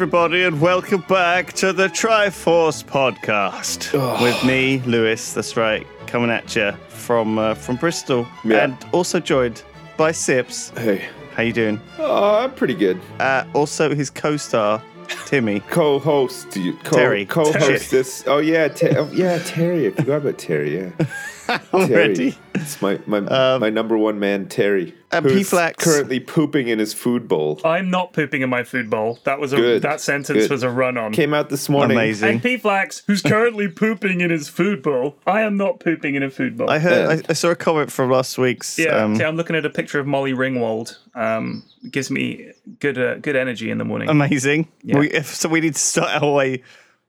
everybody, and welcome back to the Triforce podcast with me, Lewis. That's right, coming at you from uh, from Bristol, Yeah. and also joined by Sips. Hey. How you doing? Oh, I'm pretty good. Uh, also, his co-star Timmy. Co-host, you- co- Terry. Co-host this. Oh yeah, Te- oh, yeah, Terry. I forgot about Terry. Yeah, Already. It's my my Um, my number one man, Terry. and P-Flax. currently pooping in his food bowl. I'm not pooping in my food bowl. That was a Good, that sentence good. was a run on. Came out this morning. Amazing. And P Flax, who's currently pooping in his food bowl. I am not pooping in a food bowl. I heard. Yeah. I, I saw a comment from last week's. yeah, um, see, I'm looking at a picture of Molly Ringwald. Um, gives me good uh, good energy in the morning. amazing. Yeah. We, if, so we need to start our way,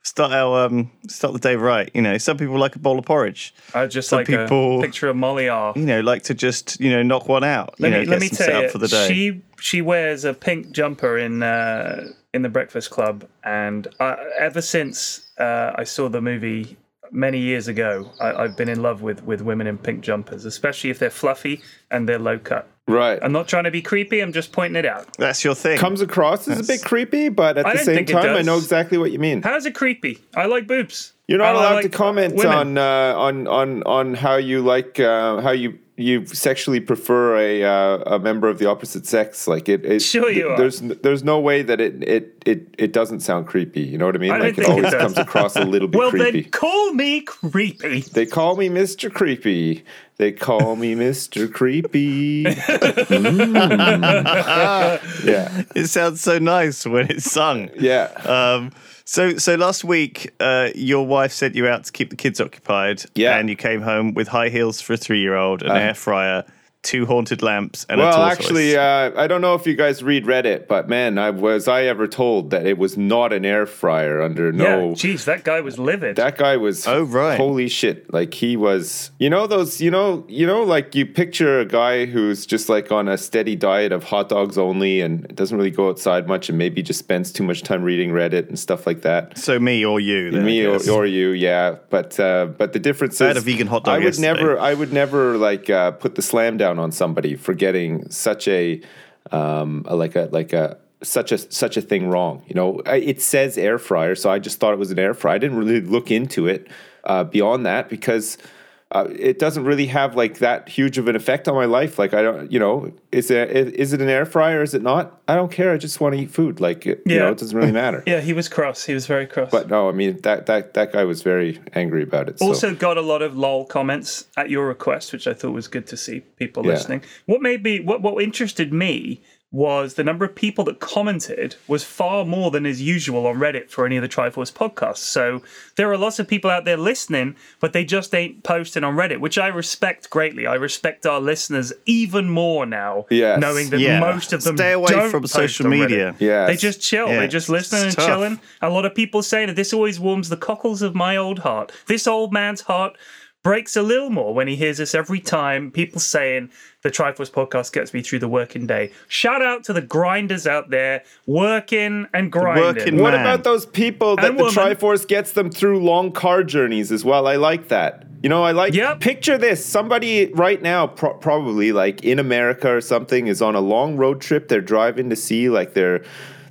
start our um, start the day right. You know, some people like a bowl of porridge. I just some like people- a picture of Molly R. You know, like to just you know knock one out. Let you me let me tell you, for the day. she she wears a pink jumper in uh, in the Breakfast Club, and I, ever since uh, I saw the movie many years ago, I, I've been in love with with women in pink jumpers, especially if they're fluffy and they're low cut. Right. I'm not trying to be creepy. I'm just pointing it out. That's your thing. Comes across as a bit creepy, but at I the same time, I know exactly what you mean. How's it creepy? I like boobs. You're not I allowed like to comment women. on uh, on on on how you like uh, how you you sexually prefer a uh, a member of the opposite sex. Like it, it Sure you are. There's there's no way that it it it, it doesn't sound creepy. You know what I mean? I like it think it always comes across a little bit Well, creepy. then call me creepy. They call me Mr. Creepy. They call me Mr. Creepy. Mm. yeah, It sounds so nice when it's sung. yeah. Um, so, so last week, uh, your wife sent you out to keep the kids occupied. Yeah. And you came home with high heels for a three-year-old, and an air fryer, two haunted lamps, and a Well, actually, uh, I don't know if you guys read Reddit, but man, I was I ever told that it was not an air fryer under no. Yeah, geez, that guy was livid. That guy was Oh, right. holy shit like he was you know those you know you know like you picture a guy who's just like on a steady diet of hot dogs only and doesn't really go outside much and maybe just spends too much time reading Reddit and stuff like that. so me or you? then, Me or, or you, yeah, but uh, but the difference I is had a vegan hot dog I would yesterday. never, I would never like uh, put the slam down on somebody for getting such a um, like a like a such a such a thing wrong. You know, it says air fryer, so I just thought it was an air fryer. I didn't really look into it uh, beyond that because. Uh, it doesn't really have like that huge of an effect on my life. Like I don't, you know, is it is it an air fryer? Is it not? I don't care. I just want to eat food. Like you Yeah. know, it doesn't really matter. yeah, he was cross. He was very cross. But no, I mean that that that guy was very angry about it. So. also got a lot of lol comments at your request, which I thought was good to see people Yeah. listening. What made me what what interested me was the number of people that commented was far more than is usual on Reddit for any of the Triforce podcasts. So there are lots of people out there listening, but they just ain't posting on Reddit, which I respect greatly. I respect our listeners even more now, Yes. knowing that Yeah. most of them Stay away don't from post social media. Yes. They just chill. Yeah, they just listening it's and tough. chilling. A lot of people saying that this always warms the cockles of my old heart. This old man's heart breaks a little more when he hears us every time. People saying the Triforce podcast gets me through the working day. Shout out to the grinders out there working and grinding. working What man. about those people that And the woman. Triforce gets them through long car journeys as well? I like that. You know, I like. Yep. Picture this: somebody right now, pro- probably like in America or something, is on a long road trip. They're driving to see like their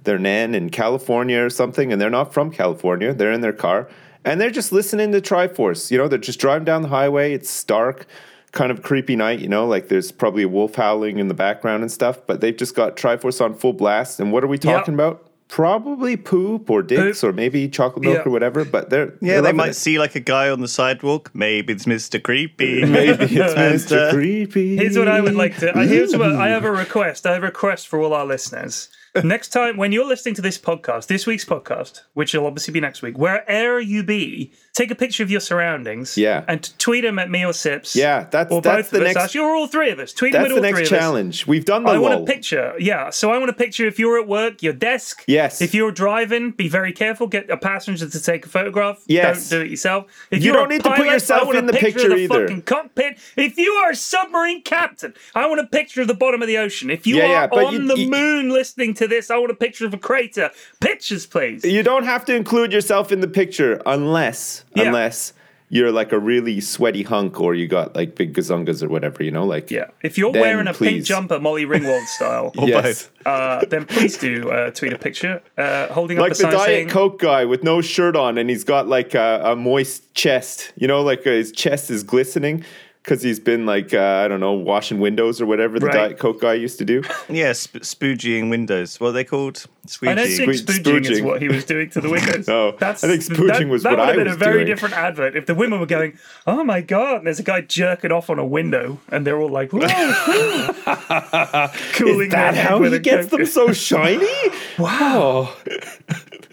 their nan in California or something, and they're not from California. They're in their car, and they're just listening to Triforce. You know, they're just driving down the highway. It's dark. Kind of creepy night, you know, like there's probably a wolf howling in the background and stuff, but they've just got Triforce on full blast. And what are we talking about? Probably poop or dicks or maybe chocolate milk Yeah. or whatever, but they're Yeah, they're they might it. see like a guy on the sidewalk. Maybe it's Mr. Creepy. Maybe it's Mr. uh, Creepy. Here's what I would like to. uh, Here's what I have a request. I have a request for all our listeners. Next time, when you're listening to this podcast, this week's podcast, which will obviously be next week, wherever you be, take a picture of your surroundings. Yeah. And tweet them at me or Sips. Yeah, that's- or that's both the of us. next- Actually, or all three of us. Tweet them at the all next three of us. challenge. We've done the I want a picture. Yeah. So I want a picture if you're at work, your desk. Yes. If you're driving, be very careful. Get a passenger to take a photograph. Yes. Don't do it yourself. If You you're don't need to put yourself in the picture picture either. fucking cockpit. If you are a submarine captain, I want a picture of the bottom of the ocean. If you Yeah, are yeah, on you- the you- moon listening to this, I want a picture of a crater. Pictures, please. You don't have to include yourself in the picture unless Yeah. unless you're like a really sweaty hunk or you got like big gazungas or whatever, you know, like Yeah. If you're Then wearing a pink jumper, Molly Ringwald style, yes. uh, then please do uh, tweet a picture uh, holding up Like a the sign Diet saying, Coke guy with no shirt on and he's got like a, a moist chest, you know, like uh, his chest is glistening because he's been like, uh, I don't know, washing windows or whatever the Right. Diet Coke guy used to do. Yeah, sp- spoogieing windows. What are they called? I don't think Squeegeeing. Spoo- spooging is what he was doing to the windows. No, That's, I think spooging was that what would have been was a very doing. different advert if the women were going, "Oh my god!" and there's a guy jerking off on a window, and they're all like, "Whoa!" cooling Is that their head how he gets them so shiny? Wow!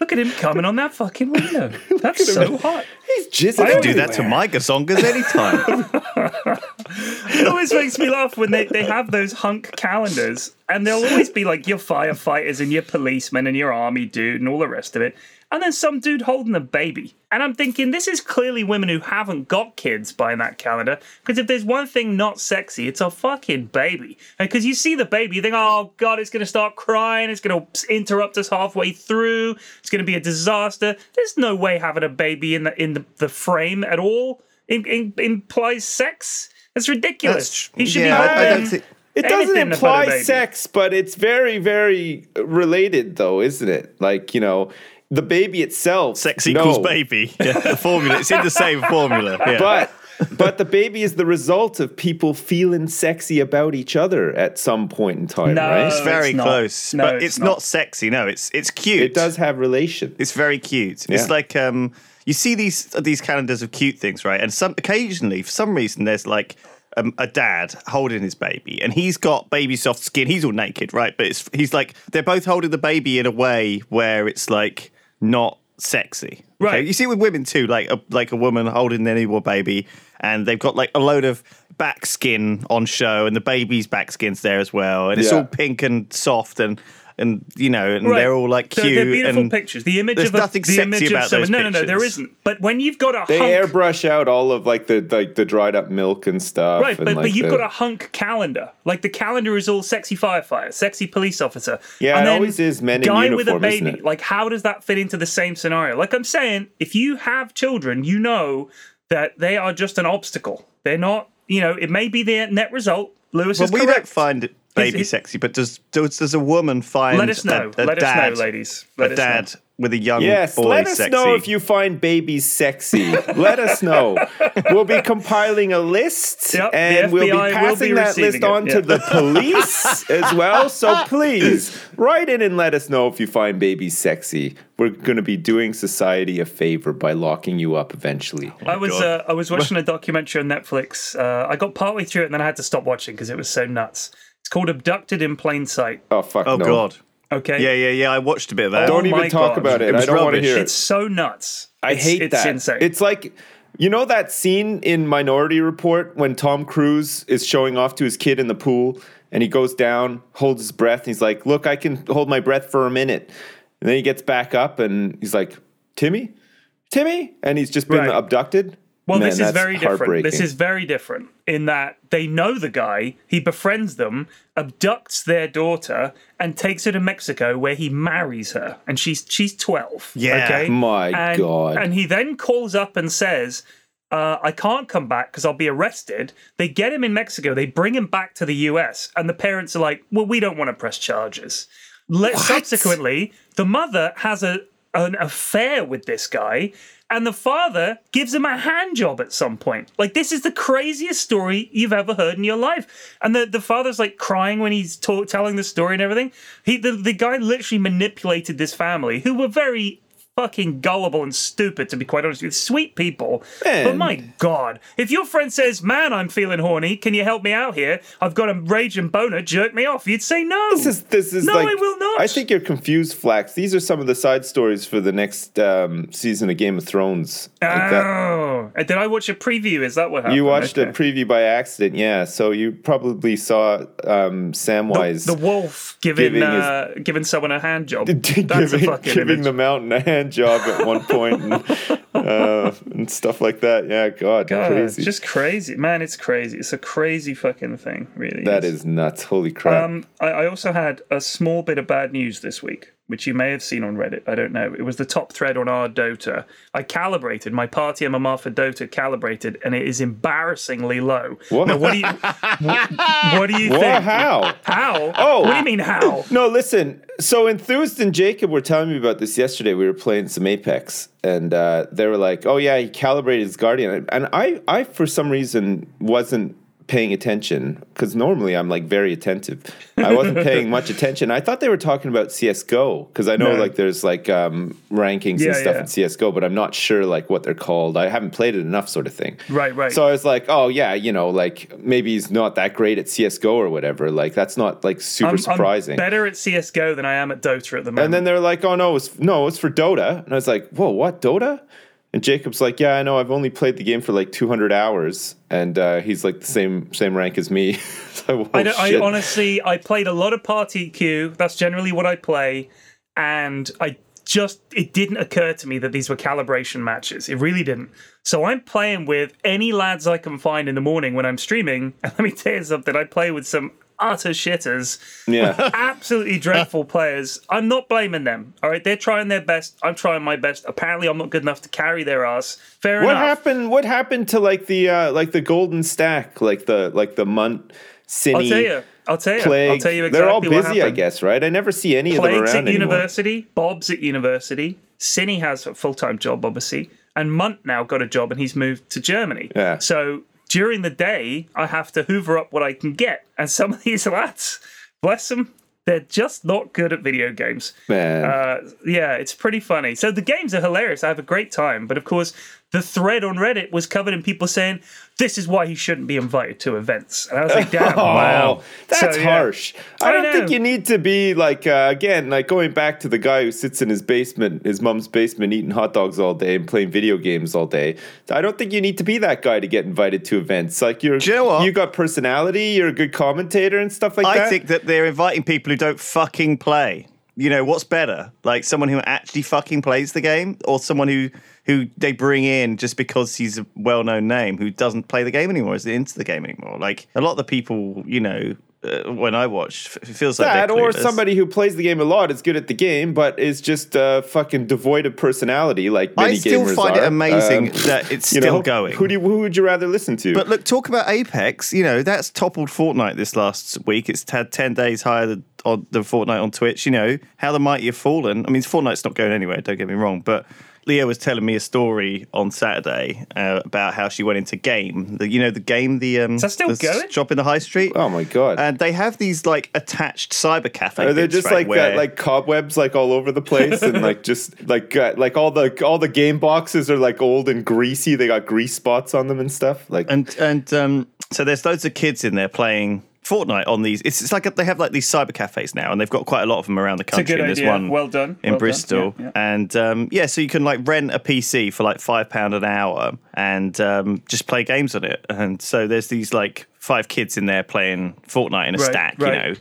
Look at him coming on that fucking window. That's so hot. He's jizzing I Do that to everywhere. my gazongas anytime. It always makes me laugh when they, they have those hunk calendars, and they'll always be like your firefighters and your policemen and your army dude and all the rest of it. And then some dude holding a baby. And I'm thinking, this is clearly women who haven't got kids buying that calendar. Because if there's one thing not sexy, it's a fucking baby. Because you see the baby, you think, oh God, it's going to start crying. It's going to interrupt us halfway through. It's going to be a disaster. There's no way having a baby in the in the, the frame at all in, in, implies sex. It's ridiculous. That's he should yeah, be I- I don't hoping think- It doesn't anything imply sex, but it's very, very related, though, isn't it? Like, you know, the baby itself. Sex no. equals baby. Yeah, the formula. It's in the same formula. Yeah. But but the baby is the result of people feeling sexy about each other at some point in time, No. right? it's very it's not. close. No, but it's it's, not. not. sexy. No, it's it's cute. It does have relation. It's very cute. Yeah. It's like um, you see these these calendars of cute things, right? And some occasionally, for some reason, there's like um, a dad holding his baby, and he's got baby soft skin. He's all naked, right? But it's he's like they're both holding the baby in a way where it's like not sexy. okay? Right. You see it with women too, like a like a woman holding their newborn baby, and they've got like a load of back skin on show, and the baby's back skin's there as well, and it's Yeah. all pink and soft and. And you know, and Right. they're all like They're- cute. They're beautiful and pictures. The image there's of a, nothing the sexy image about of someone. those No, no, no, there pictures. isn't. But when you've got a They hunk, airbrush out all of like the like the dried up milk and stuff. right, and, but, like, but you've the- got a hunk calendar. Like the calendar is all sexy firefighter, sexy police officer. Yeah, and it then always is men in guy uniform, with a isn't baby. it? Like how does that fit into the same scenario? Like I'm saying, if you have children, you know that they are just an obstacle. They're not. You know, it may be the net result. Lewis Well, is we don't find baby Is it- sexy, but does, does does a woman find Let us know. a, a Let dad, us know, ladies. Let a us know. dad with a young Yes, boy let us sexy? know if you find babies sexy. let us know. We'll be compiling a list Yep, and we'll FBI will be be passing that receiving list it, on yeah. to the police as well. So please write in and let us know if you find babies sexy. We're going to be doing society a favor by locking you up eventually. I was uh, I was watching a documentary on Netflix. Uh, I got partway through it and then I had to stop watching because it was so nuts. It's called Abducted in Plain Sight. Oh fuck Oh no. God, Okay, yeah, yeah, yeah. I watched a bit of that. Don't Oh even talk God. about it. It I don't want to rubbish. hear it. it's so nuts. I It's- hate it's that. insane. It's like you know that scene in Minority Report when Tom Cruise is showing off to his kid in the pool and he goes down, holds his breath, and he's like, "Look, I can hold my breath for a minute." And then he gets back up and he's like, "Timmy, Timmy," and he's just been Right. abducted. Well, Man, this is very different. This is very different in that they know the guy, he befriends them, abducts their daughter, and takes her to Mexico where he marries her, and she's she's twelve. Yeah. okay? My and, God. And he then calls up and says, uh, "I can't come back because I'll be arrested." They get him in Mexico. They bring him back to the U.S. and the parents are like, "Well, we don't want to press charges." Let, subsequently, the mother has a an affair with this guy, and the father gives him a hand job at some point. Like this is the craziest story you've ever heard in your life. And the, the father's like crying when he's ta- telling the story and everything. He the, the guy literally manipulated this family who were very fucking gullible and stupid to be quite honest with you. Sweet people. But my god, if your friend says, "Man, I'm feeling horny. Can you help me out here? I've got a raging boner. Jerk me off." You'd say no. This is this is No, like I will not. I think you're confused, Flax. These are some of the side stories for the next um, season of Game of Thrones. Like that. Oh, did I watch a preview? Is that what happened? You watched Okay. a preview by accident, yeah. So you probably saw um, Samwise the wolf giving Giving uh, giving someone a hand job. That's giving, a fucking giving the mountain a hand job at one point and, uh, and stuff like that. Yeah, God, God, crazy. it's just crazy, man. It's crazy. It's a crazy fucking thing, really. that is nuts. Holy crap. Um, I, I also had a small bit of bad news this week. Which you may have seen on Reddit. I don't know. It was the top thread on our Dota. I calibrated my party MMR for Dota calibrated, and it is embarrassingly low. What? Now, what do you what, what do you What? think? How? How? Oh. what do you mean how? No, listen. So Enthused and Jacob were telling me about this yesterday. We were playing some Apex, and uh, they were like, "Oh yeah, he calibrated his Guardian," and I, I for some reason wasn't paying attention because normally I'm like very attentive. I wasn't paying much attention. I thought they were talking about CS:GO because I know No. like there's like um, rankings Yeah, and stuff yeah. in CS:GO, but I'm not sure like what they're called. I haven't played it enough, sort of thing. Right, right. So I was like, oh yeah, you know, like maybe he's not that great at CS:GO or whatever. Like that's not like super I'm, surprising. I'm better at CS:GO than I am at Dota at the moment. And then they're like, "Oh no, it's no, it's for Dota." And I was like, "Whoa, what Dota?" And Jacob's like, "Yeah, I know. I've only played the game for like 200 hours, and uh, he's like the same same rank as me." so, I, I honestly, I played a lot of Party Q. That's generally what I play, and I just it didn't occur to me that these were calibration matches. It really didn't. So I'm playing with any lads I can find in the morning when I'm streaming. And let me tell you something. I play with some utter shitters, yeah, absolutely dreadful players. I'm not blaming them. All right, they're trying their best. I'm trying my best. Apparently, I'm not good enough to carry their ass. Fair what enough. happened? What happened to like the uh, like the golden stack, like the like the Munt, Cine, I'll tell you. I'll tell you. Plague? I'll tell you exactly They're all what busy, I guess, right? I never see any of them Plague's around at anymore. university, Bob's at university, Cine has a full time job, obviously, and Munt now got a job and he's moved to Germany. Yeah. So during the day, I have to hoover up what I can get. And some of these lads, bless them, they're just not good at video games. Man, Uh, yeah, it's pretty funny. So the games are hilarious. I have a great time. But of course, the thread on Reddit was covered in people saying, this is why he shouldn't be invited to events. And I was like, damn, wow. Oh, that's So, yeah. harsh. I I don't know. think you need to be like uh, again, like going back to the guy who sits in his basement, his mom's basement, eating hot dogs all day and playing video games all day. I don't think you need to be that guy to get invited to events. Like you're, you know you got personality, you're a good commentator and stuff like I that. I think that they're inviting people who don't fucking play. You know, what's better? Like someone who actually fucking plays the game or someone who who they bring in just because he's a well-known name who doesn't play the game anymore, isn't into the game anymore. Like a lot of the people, you know, uh, when I watch, it feels like that or somebody who plays the game a lot is good at the game, but is just uh, fucking devoid of personality, like many I still gamers find are. it amazing Um, that it's still know, going. Who do you, who would you rather listen to? But look, talk about Apex. You know, that's toppled Fortnite this last week. It's had 10 days higher than, on, than Fortnite on Twitch. You know, how the mighty have fallen. I mean, Fortnite's not going anywhere, don't get me wrong. But Leah was telling me a story on Saturday uh, about how she went into Game. The, you know, the game, the, um, that still the going? shop in the high street. oh my god. And they have these like attached cyber cafe. Are they bits, just right, like where- uh, like cobwebs like all over the place and like just like uh, like all the all the game boxes are like old and greasy. They got grease spots on them and stuff. Like and and um, so there's loads of kids in there playing Fortnite on these. It's, it's like a, they have like these cyber cafes now, and they've got quite a lot of them around the country. and there's idea. one well done. in Well done. Bristol, Yeah, yeah. and um, yeah, so you can like rent a PC for like five pound an hour and um, just play games on it. And so there's these like five kids in there playing Fortnite in a Right, stack, right. you know,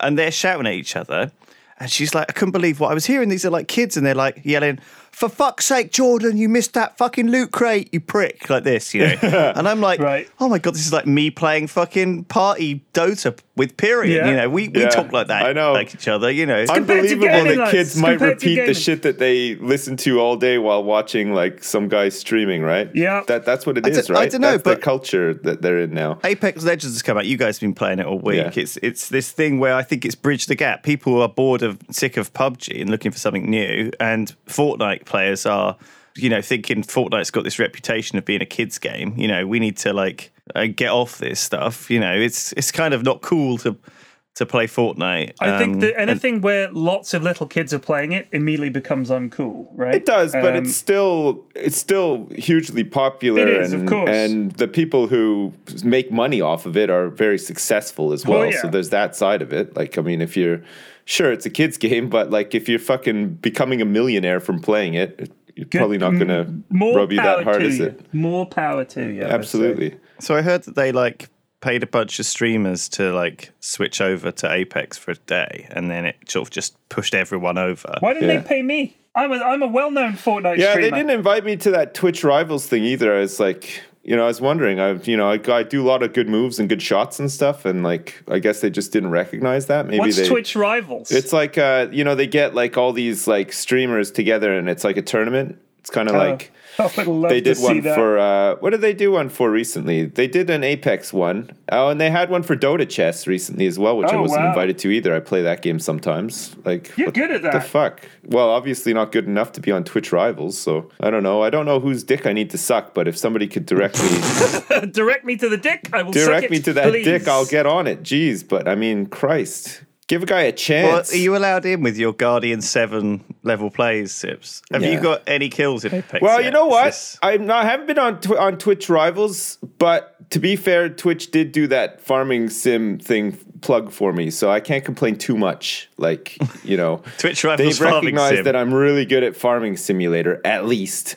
and they're shouting at each other. And she's like, I couldn't believe what I was hearing. These are like kids, and they're like yelling, "For fuck's sake, Jordan, you missed that fucking loot crate, you prick!" Like this, you know. and I'm like, Right. "Oh my god, this is like me playing fucking party Dota with period." Yeah. You know, we, we Yeah, talk like that, I know. like each other. You know, It's unbelievable gaming, that lads. kids might repeat the shit that they listen to all day while watching like some guy streaming, right? Yeah. That that's what it I is, don't- I right? don't know, that's but- the culture that they're in now. Apex Legends has come out. You guys have been playing it all week. Yeah. It's it's this thing where I think it's bridged the gap. People are bored of sick of PUBG and looking for something new, and Fortnite players are, you know, thinking Fortnite's got this reputation of being a kids game. You know, we need to like uh, get off this stuff. You know, it's it's kind of not cool to to play Fortnite. I think Um, that and- anything where lots of little kids are playing it immediately becomes uncool, right? It does, but Um, it's still it's still hugely popular, It is, of and course. and the people who make money off of it are very successful as well. Well, yeah. So there's that side of it. Like, I mean, if you're sure it's a kids game, but like if you're fucking becoming a millionaire from playing it, you're probably not going to rub you that hard, is it? More power to you. I. Absolutely. So I heard that they like paid a bunch of streamers to like switch over to Apex for a day, and then it sort of just pushed everyone over. Why didn't Yeah. they pay me? I'm a I'm a well known Fortnite Yeah, streamer. they didn't invite me to that Twitch Rivals thing either. I was like, You know, I was wondering. I, you know, I, I do a lot of good moves and good shots and stuff, and like, I guess they just didn't recognize that. Maybe What's they. Twitch rivals? It's like, uh, you know, they get like all these like streamers together, and it's like a tournament. It's kind of like I would love they did one for uh, what did they do one for recently? They did an Apex one. Oh, and they had one for Dota chess recently as well, which I Oh, wasn't wow. invited to either. I play that game sometimes. Like You're what good at that. The fuck. Well, obviously not good enough to be on Twitch Rivals. So I don't know. I don't know whose dick I need to suck, but if somebody could direct me, Direct me to the dick. I will suck direct it, me to that please. dick, I'll get on it. Jeez, but I mean, Christ, give a guy a Well, chance. are you allowed in with your Guardian 7 level plays, Sips? Have Yeah. you got any kills in Apex? Well, yet? you know what? this- I'm not. I haven't been on tw- on Twitch Rivals, but to be fair, Twitch did do that farming sim thing plug for me, so I can't complain too much. Like you know, Twitch Rivals they've farming recognized sim. that I'm really good at farming simulator, at least.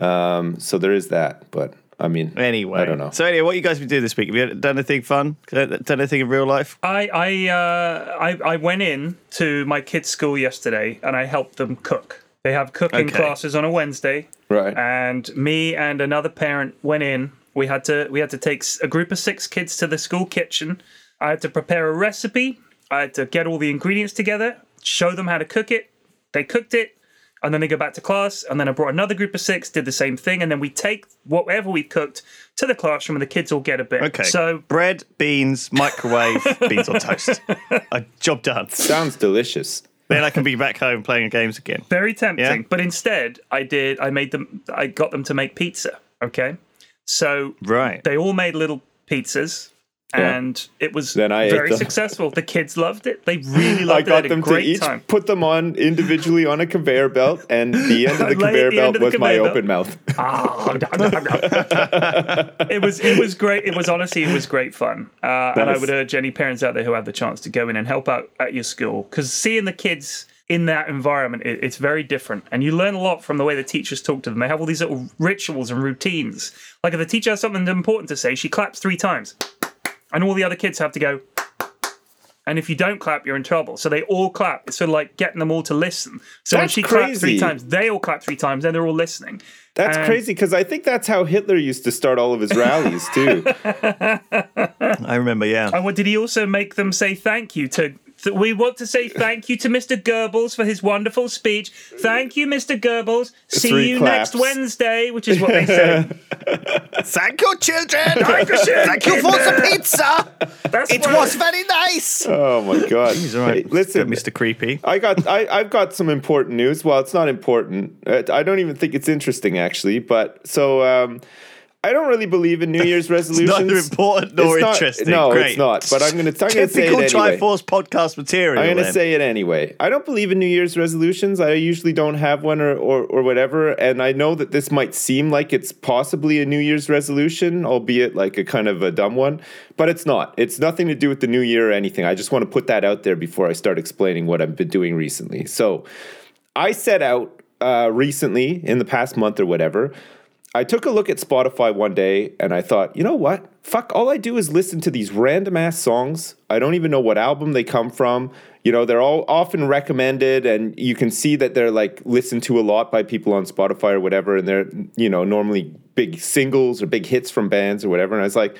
Um, so there is that. But I mean, Anyway, I don't know. So anyway, what you guys been doing this week? Have you done anything fun? Done anything in real life? I I, uh, I I went in to my kids' school yesterday and I helped them cook. They have cooking Okay. classes on a Wednesday, Right. and me and another parent went in. We had to we had to take a group of six kids to the school kitchen. I had to prepare a recipe. I had to get all the ingredients together, show them how to cook it. They cooked it, and then they go back to class. And then I brought another group of six, did the same thing, and then we take whatever we cooked to the classroom, and the kids all get a bit. Okay. So bread, beans, microwave, beans on toast. A job done. Sounds delicious. Then I can be back home playing games again. very tempting. Yeah. But instead, I did. I made them. I got them to make pizza. Okay, so Right. they all made little pizzas, Yeah. and it was Then I very successful. The kids loved it. They really I loved it. They got a them to great each time. put them on individually on a conveyor belt, and the end of the conveyor the belt the was my belt. open mouth. it was it was great. It was honestly it was great fun, uh, and I would urge any parents out there who have the chance to go in and help out at your school because seeing the kids in that environment it, it's very different, and you learn a lot from the way the teachers talk to them. They have all these little rituals and routines. Like if the teacher has something important to say, she claps three times, and all the other kids have to go. And if you don't clap, you're in trouble. So they all clap. It's sort of like getting them all to listen. So when That's she claps three times, they all clap three times, and they're all listening. That's And- crazy because I think that's how Hitler used to start all of his rallies too. I remember, yeah. And what did he also make them say thank you to? Th- We want to say thank you to Mr. Goebbels for his wonderful speech. Thank you, Mr. Goebbels. See Three you claps. next Wednesday, which is what they say. Thank you, children. Thank you, for the pizza. That's It what- was very nice. oh my god! He's all right. Hey, listen, Mr. Creepy. I got I, I've got some important news. Well, it's not important. Uh, I don't even think it's interesting actually. But so um, I don't really believe in New Year's resolutions. Neither important nor It's not- interesting. No, Great. it's not. But I'm going to I'm going to say it Typical anyway. Triforce podcast material. I'm going to say it anyway. I don't believe in New Year's resolutions. I usually don't have one or, or, or whatever. And I know that this might seem like it's possibly a New Year's resolution, albeit like a kind of a dumb one, but it's not. It's nothing to do with the new year or anything. I just want to put that out there before I start explaining what I've been doing recently. So I set out uh, recently in the past month or whatever. I took a look at Spotify one day and I thought, you know what? Fuck, all I do is listen to these random ass songs. I don't even know what album they come from. You know, they're all often recommended and you can see that they're like listened to a lot by people on Spotify or whatever. And they're, you know, normally big singles or big hits from bands or whatever. And I was like,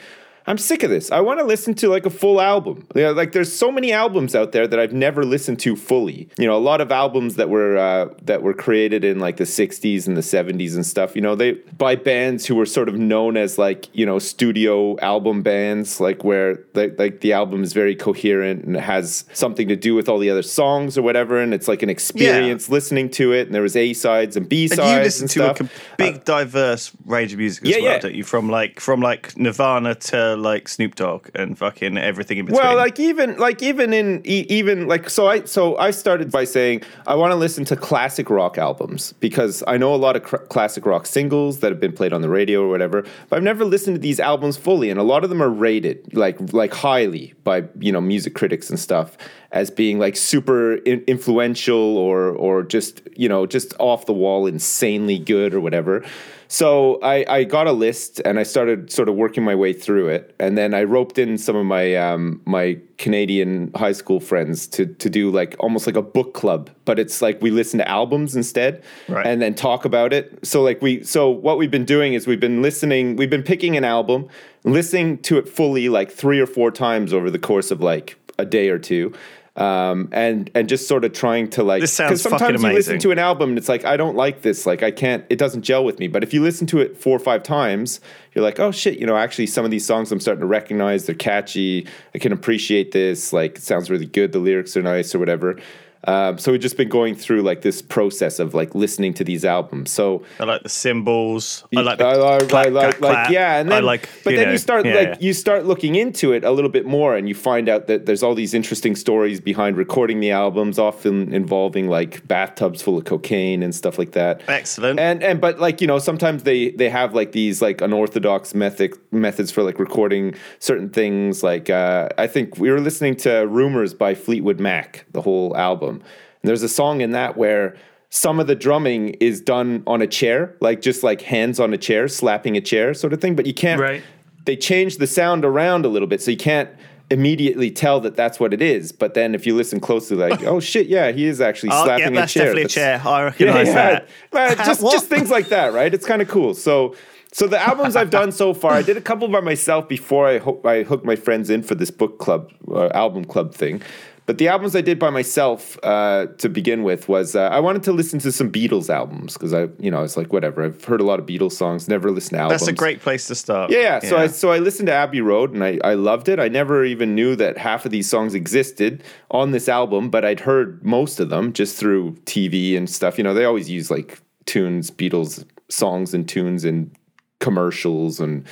I'm sick of this. I want to listen to like a full album. You know, like there's so many albums out there that I've never listened to fully. You know, a lot of albums that were uh, that were created in like the 60s and the 70s and stuff. You know, they by bands who were sort of known as like you know studio album bands, like where like, like the album is very coherent and has something to do with all the other songs or whatever, and it's like an experience listening to it. And there was A sides and B sides. And you listen and to a stuff. big, diverse range of music as yeah, well, yeah. don't you? From like from like Nirvana to like Snoop Dogg and fucking everything in between. Well, like even like even in even like so I so I started by saying I want to listen to classic rock albums because I know a lot of cr- classic rock singles that have been played on the radio or whatever, but I've never listened to these albums fully, and a lot of them are rated like like highly by you know music critics and stuff as being like super in- influential or or just you know just off the wall insanely good or whatever. So I, I got a list and I started sort of working my way through it, and then I roped in some of my um, my Canadian high school friends to to do like almost like a book club, but it's like we listen to albums instead, Right. and then talk about it. So like we so what we've been doing is we've been listening, we've been picking an album, listening to it fully like three or four times over the course of like a day or two. Um, and and just sort of trying to like This sounds sometimes fucking you listen to an album and it's like I don't like this like I can't it doesn't gel with me but if you listen to it four or five times you're like oh shit you know actually some of these songs I'm starting to recognize they're catchy I can appreciate this like it sounds really good the lyrics are nice or whatever um, so we've just been going through like this process of like listening to these albums so I like the cymbals. I like the I like, clap, I like, clap, like, yeah, and then, I like, but then know, you start yeah, like yeah. you start looking into it a little bit more, and you find out that there's all these interesting stories behind recording the albums, often involving like bathtubs full of cocaine and stuff like that. Excellent. And and but like you know sometimes they they have like these like unorthodox method methods for like recording certain things. Like uh, I think we were listening to Rumors by Fleetwood Mac, the whole album. And there's a song in that where some of the drumming is done on a chair, like just like hands on a chair, slapping a chair sort of thing. But you can't. Right. They change the sound around a little bit, so you can't immediately tell that that's what it is. But then if you listen closely, like, oh shit, yeah, he is actually Oh, slapping yeah, a that's chair. definitely a chair. I recognise that. Right, just just things like that, right? It's kind of cool. So so the albums I've done so far, I did a couple by myself before I ho- I hooked my friends in for this book club uh, album club thing. But the albums I did by myself uh, to begin with was uh, I wanted to listen to some Beatles albums because I you know I was like whatever I've heard a lot of Beatles songs, never listened to albums. That's a great place to start. Yeah, yeah. So I so I listened to Abbey Road and I, I loved it. I never even knew that half of these songs existed on this album, but I'd heard most of them just through TV and stuff. You know, they always use like tunes, Beatles songs and tunes in commercials and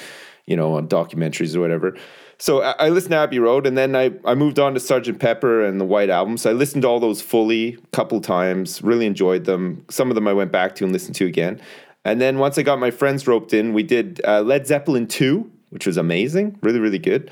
you know on documentaries or whatever. So I, I listened to Abbey Road and then I, I moved on to Sgt. Pepper and the White Album. So I listened to all those fully a couple times, really enjoyed them. Some of them I went back to and listened to again. And then once I got my friends roped in, we did uh, Led Zeppelin 2, which was amazing, really, really good.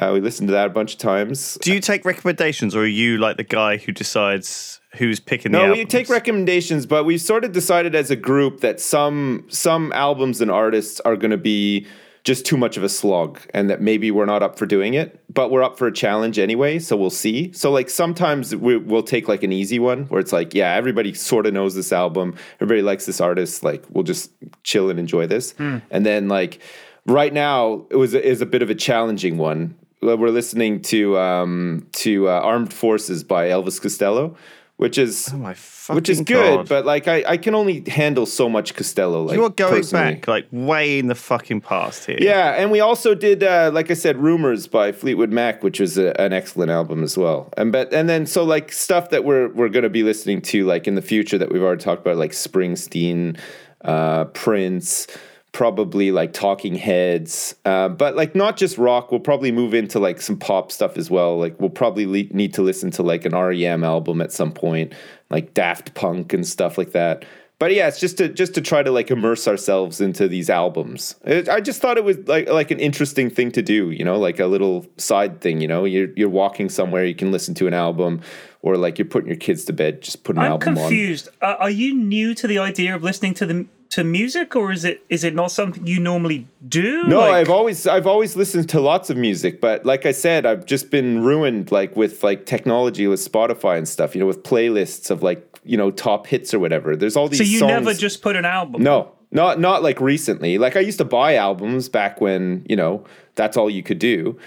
Uh, we listened to that a bunch of times. Do you take recommendations, or are you like the guy who decides who's picking the No, we take recommendations, but we've sort of decided as a group that some some albums and artists are going to be just too much of a slog, and that maybe we're not up for doing it, but we're up for a challenge anyway. So we'll see. So like sometimes we, we'll take like an easy one where it's like, yeah, everybody sort of knows this album, everybody likes this artist, like we'll just chill and enjoy this. And then like right now, it was is a bit of a challenging one. We're listening to um, to uh, Armed Forces by Elvis Costello, which is Oh my which is good, God. but like I, I can only handle so much Costello. Like you are going personally. back like way in the fucking past here. Yeah, and we also did, uh, like I said, "Rumors" by Fleetwood Mac, which was a, an excellent album as well. And but and then so like stuff that we're we're going to be listening to like in the future that we've already talked about, like Springsteen, uh, Prince, probably like Talking Heads, uh, but like not just rock. We'll probably move into like some pop stuff as well. Like we'll probably le- need to listen to like an REM album at some point, like Daft Punk and stuff like that but yeah, it's just to just to try to like immerse ourselves into these albums. It, I just thought it was like like an interesting thing to do, you know, like a little side thing. You know, you're you're walking somewhere, you can listen to an album, or like you're putting your kids to bed, just put an I'm album confused. Uh, are you new to the idea of listening to the to music, or is it is it not something you normally do? No, Like- I've always I've always listened to lots of music, but like I said, I've just been ruined like with like technology with Spotify and stuff. You know, with playlists of like you know top hits or whatever. There's all these. so you songs. never just put an album. No, not not like recently. Like I used to buy albums back when you know that's all you could do.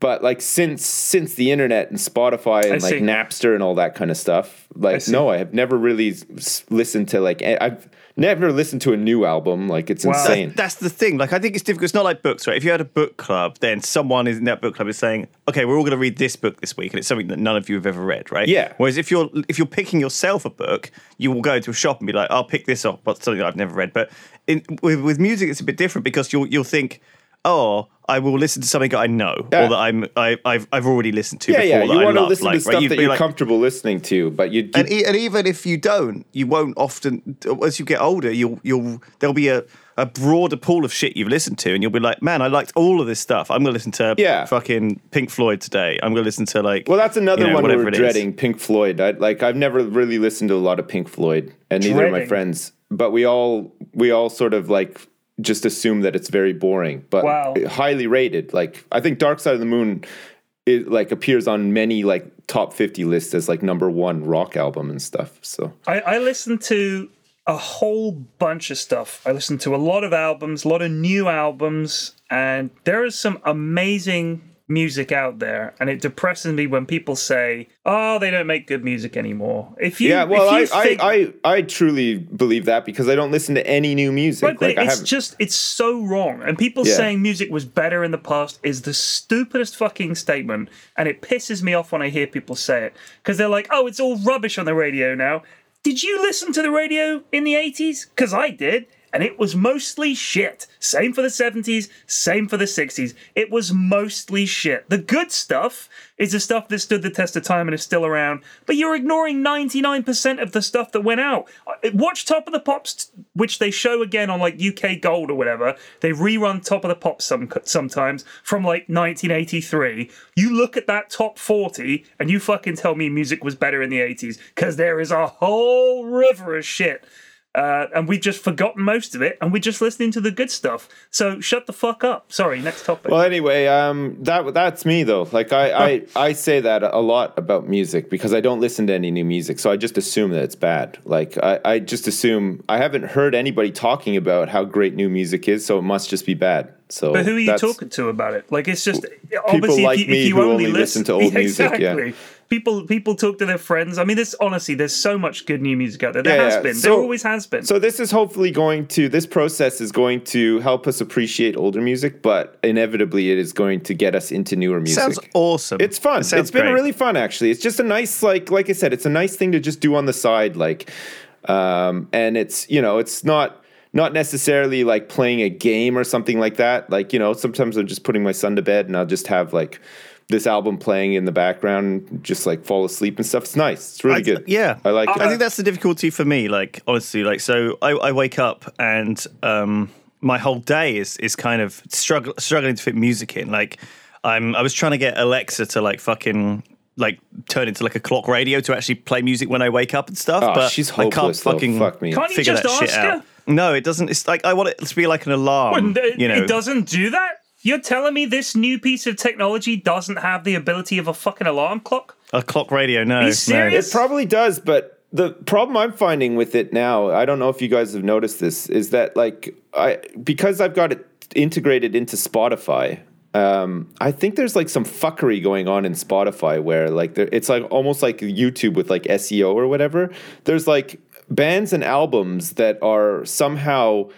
But like since since the internet and Spotify and like. Napster and all that kind of stuff, like see. no, I have never really s- listened to like I've never listened to a new album. Like it's Wow. insane. That's the thing. Like, I think it's difficult. It's not like books, right? If you had a book club, then someone in that book club is saying, "Okay, we're all going to read this book this week," and it's something that none of you have ever read, right? Yeah. Whereas if you're if you're picking yourself a book, you will go to a shop and be like, "I'll pick this up," but something I've never read. But in, with with music, it's a bit different because you'll you'll think, "Oh, I will listen to something I know Yeah. or that I'm I, I've I've already listened to yeah, before." yeah. that You I want to listen like, to right? stuff You'd that you're like- comfortable listening to, but you, you and, e- and even if you don't, you won't often. As you get older, you'll you'll there'll be a, a broader pool of shit you've listened to, and you'll be like, man, I liked all of this stuff. I'm gonna listen to Yeah. fucking Pink Floyd today. I'm gonna listen to like. Well, that's another you know, one we're it is. dreading. Pink Floyd. I, like I've never really listened to a lot of Pink Floyd, and neither of my friends. but we all we all sort of like just assume that it's very boring, but Wow. highly rated. Like I think Dark Side of the Moon it like appears on many like top 50 lists as like number 1 rock album and stuff. So I, I listened to a whole bunch of stuff. I listened to a lot of albums, a lot of new albums, and there is some amazing music out there. And it depresses me when people say, "Oh, they don't make good music anymore." If you, yeah, well, I, if you think, I, I I truly believe that because I don't listen to any new music. Right, like it's just it's so wrong. And people Yeah. saying music was better in the past is the stupidest fucking statement. And it pisses me off when I hear people say it. Because they're like, oh, it's all rubbish on the radio now. Did you listen to the radio in the 80s? Because I did. And it was mostly shit. Same for the 70s, same for the 60s. It was mostly shit. The good stuff is the stuff that stood the test of time and is still around, but you're ignoring 99% of the stuff that went out. Uh, Watch Top of the Pops, which they show again on like UK Gold or whatever. They rerun Top of the Pops some, sometimes from like 1983. You look at that top 40 and you fucking tell me music was better in the 80s because there is a whole river of shit. Uh, and we've just forgotten most of it, and we're just listening to the good stuff. So shut the fuck up. Sorry, next topic. Well, anyway, um, that that's me though. Like I, I, I say that a lot about music because I don't listen to any new music, so I just assume that it's bad. Like I, I just assume I haven't heard anybody talking about how great new music is, so it must just be bad. So, But who are you talking to about it? Like it's just obviously like if you, me if you who only only listen to old music, yeah. Exactly. People people talk to their friends. I mean, this honestly, there's so much good new music out there. There Yeah, has yeah. been. So- there always has been. So this is hopefully going to this process is going to help us appreciate older music, but inevitably it is going to get us into newer music. Sounds awesome. It's fun. It it's been great. really fun actually. It's just a nice like like I said, it's a nice thing to just do on the side like um and it's you know, it's not not necessarily like playing a game or something like that. Like, you know, sometimes I'm just putting my son to bed and I'll just have like this album playing in the background, just like fall asleep and stuff. It's nice. It's really I- good. Yeah, I like it. I think that's the difficulty for me. Like honestly, like so, I, I wake up and um, my whole day is is kind of struggle, struggling to fit music in. Like I'm, I was trying to get Alexa to like fucking like turn into like a clock radio to actually play music when I wake up and stuff. Oh, but she's I can't hopeless, though. fucking Fuck me. Can't you figure just that shit ask out. her? No, it doesn't. It's like I want it to be like an alarm. And it, you know, it doesn't do that. You're telling me this new piece of technology doesn't have the ability of a fucking alarm clock? a clock radio. No, you no. serious? It probably does, but the problem I'm finding with it now, I don't know if you guys have noticed this, is that like I because I've got it integrated into Spotify. Um, I think there's like some fuckery going on in Spotify where like there, it's like almost like YouTube with like SEO or whatever. There's like bands and albums that are somehow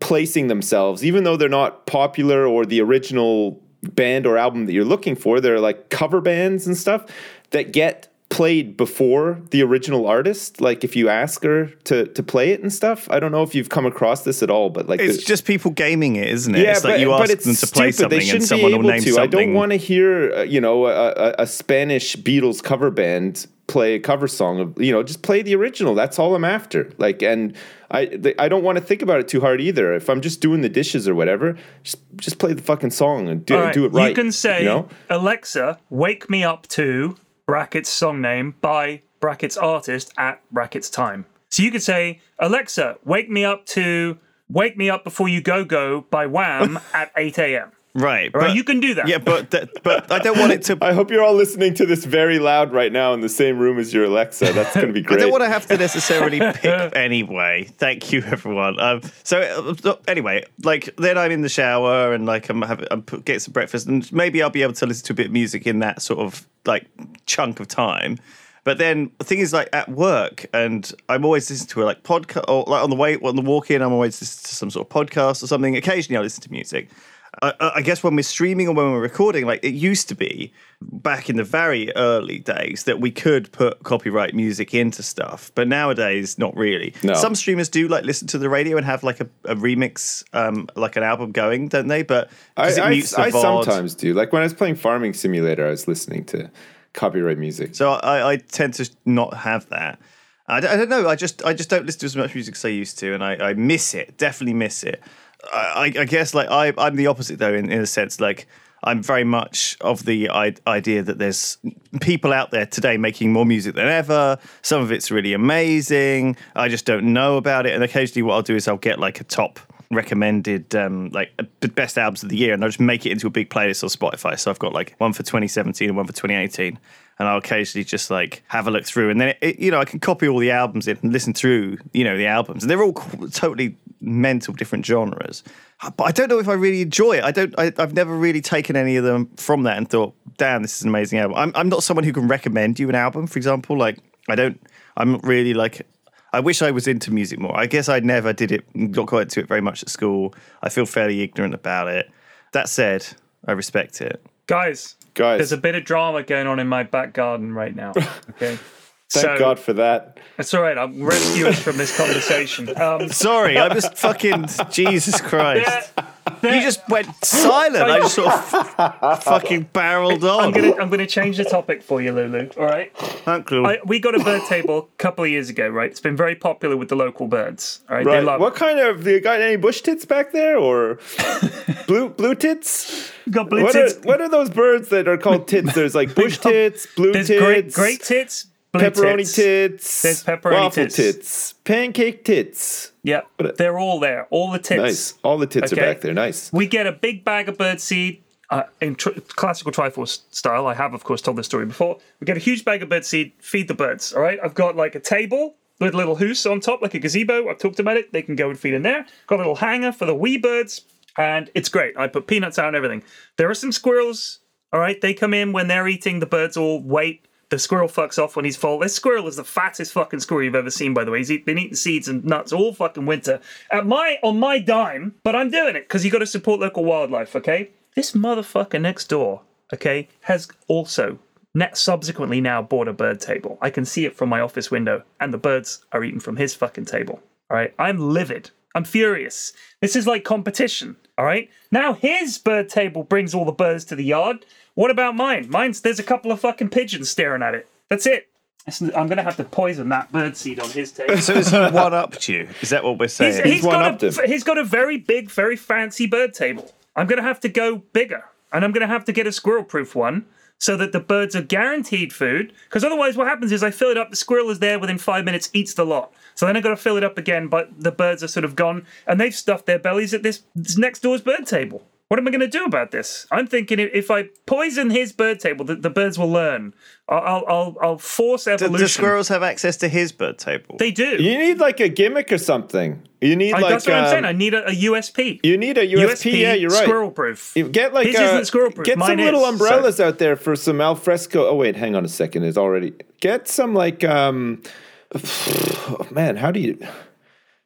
placing themselves, even though they're not popular or the original band or album that you're looking for. They're like cover bands and stuff that get played before the original artist. Like if you ask her to to play it and stuff. I don't know if you've come across this at all, but like It's the- just people gaming it, isn't it? yeah, it's like but, you but ask them to play stupid. They something and someone will name to. something. I don't want to hear, uh, you know, a, a, a Spanish Beatles cover band play a cover song of, you know, just play the original. That's all I'm after. Like, and I, th- I don't want to think about it too hard either. If I'm just doing the dishes or whatever, just just play the fucking song and do, right, do it right. You can say, you know? Alexa, wake me up to brackets song name by brackets artist at brackets time. So you could say, Alexa, wake me up to Wake Me Up Before You Go Go by Wham at 8 a.m. Right, Right, but you can do that. Yeah, but that, but I don't want it to. I hope you're all listening to this very loud right now in the same room as your Alexa. That's going to be great. I don't want to have to necessarily pick anyway. Thank you, everyone. Um, so uh, anyway, like then I'm in the shower and like I'm having I'm put- getting some breakfast and maybe I'll be able to listen to a bit of music in that sort of like chunk of time. But then the thing is, like at work, and I'm always listening to a like podcast or like on the way on the walk in, I'm always listening to some sort of podcast or something. Occasionally, I listen to music. I, I guess when we're streaming or when we're recording, like it used to be back in the very early days that we could put copyright music into stuff, but nowadays not really. No. Some streamers do like listen to the radio and have like a, a remix, um, like an album going, don't they? But I, I, the I sometimes do. Like when I was playing Farming Simulator, I was listening to copyright music. So I, I tend to not have that. I don't, I don't know. I just I just don't listen to as much music as I used to, and I, I miss it. Definitely miss it. I, I guess like I I'm the opposite though in, in a sense. Like I'm very much of the I- idea that there's people out there today making more music than ever. Some of it's really amazing. I just don't know about it. And occasionally, what I'll do is I'll get like a top recommended um, like best albums of the year, and I'll just make it into a big playlist on Spotify. So I've got like one for 2017 and one for 2018, and I'll occasionally just like have a look through, and then it, it, you know I can copy all the albums in and listen through you know the albums, and they're all totally mental different genres. But I don't know if I really enjoy it. I don't. I, I've never really taken any of them from that and thought, "Damn, this is an amazing album." I'm I'm not someone who can recommend you an album, for example. Like I don't. I'm really like I wish I was into music more. I guess I never did it, got quite into it very much at school. I feel fairly ignorant about it. That said, I respect it. Guys, Guys. there's a bit of drama going on in my back garden right now. Okay. Thank God for that. It's all right. I'm rescuing us from this conversation. Um, Sorry, I just fucking Jesus Christ. there- You just went silent. I just sort of fucking barreled on. I'm gonna I'm gonna change the topic for you, Lulu. All right. Uncle. I, we got a bird table a couple of years ago, right? It's been very popular with the local birds. All right. They Right. love What kind of you got any bush tits back there or blue blue tits? it. Got blue What tits. are, what are those birds that are called tits? There's like bush tits, blue There's tits, great great tits. Pepperoni tits. tits, There's pepperoni waffle tits. tits, pancake tits. Yeah, they're all there. All the tits. Nice. All the tits Okay. are back there. Nice. We get a big bag of bird seed. Uh, in tr- classical Triforce style, I have, of course, told this story before. We get a huge bag of bird seed, feed the birds. All right, I've got like a table with a little hoose on top, like a gazebo. I've talked about it. They can go and feed in there. Got a little hanger for the wee birds, and it's great. I put peanuts out and everything. There are some squirrels. All right, they come in when they're eating. The birds all wait. The squirrel fucks off when he's full. This squirrel is the fattest fucking squirrel you've ever seen, by the way. He's been eating seeds and nuts all fucking winter. At my on my dime, but I'm doing it because you got to support local wildlife. Okay, this motherfucker next door, okay, has also net subsequently now bought a bird table. I can see it from my office window, and the birds are eating from his fucking table. All right, I'm livid. I'm furious. This is like competition. All right. Now his bird table brings all the birds to the yard. What about mine? Mine's there's a couple of fucking pigeons staring at it. That's it. Listen, I'm gonna have to poison that bird seed on his table. so is he one up to you? Is that what we're saying? He's, he's got one-upped a, him. he's got a very big, very fancy bird table. I'm going to have to go bigger, and I'm going to have to get a squirrel-proof one so that the birds are guaranteed food. Because otherwise, what happens is I fill it up, the squirrel is there within five minutes, eats the lot. So then I've got to fill it up again, but the birds are sort of gone, and they've stuffed their bellies at this, this next door's bird table. What am I going to do about this? I'm thinking if- if I poison his bird table, the, the birds will learn. I'll, I'll, I'll, I'll force Do evolution. the squirrels have access to his bird table? They do. You need like a gimmick or something. You need I- like that's what I'm um, saying. I need a, a USP. you need a USP. yeah, you're right. Squirrel proof. You Get like His a, isn't squirrel-proof, get some mine little is, umbrellas out there for some alfresco. Oh wait, hang on a second. It's already get some like um. man, how do you?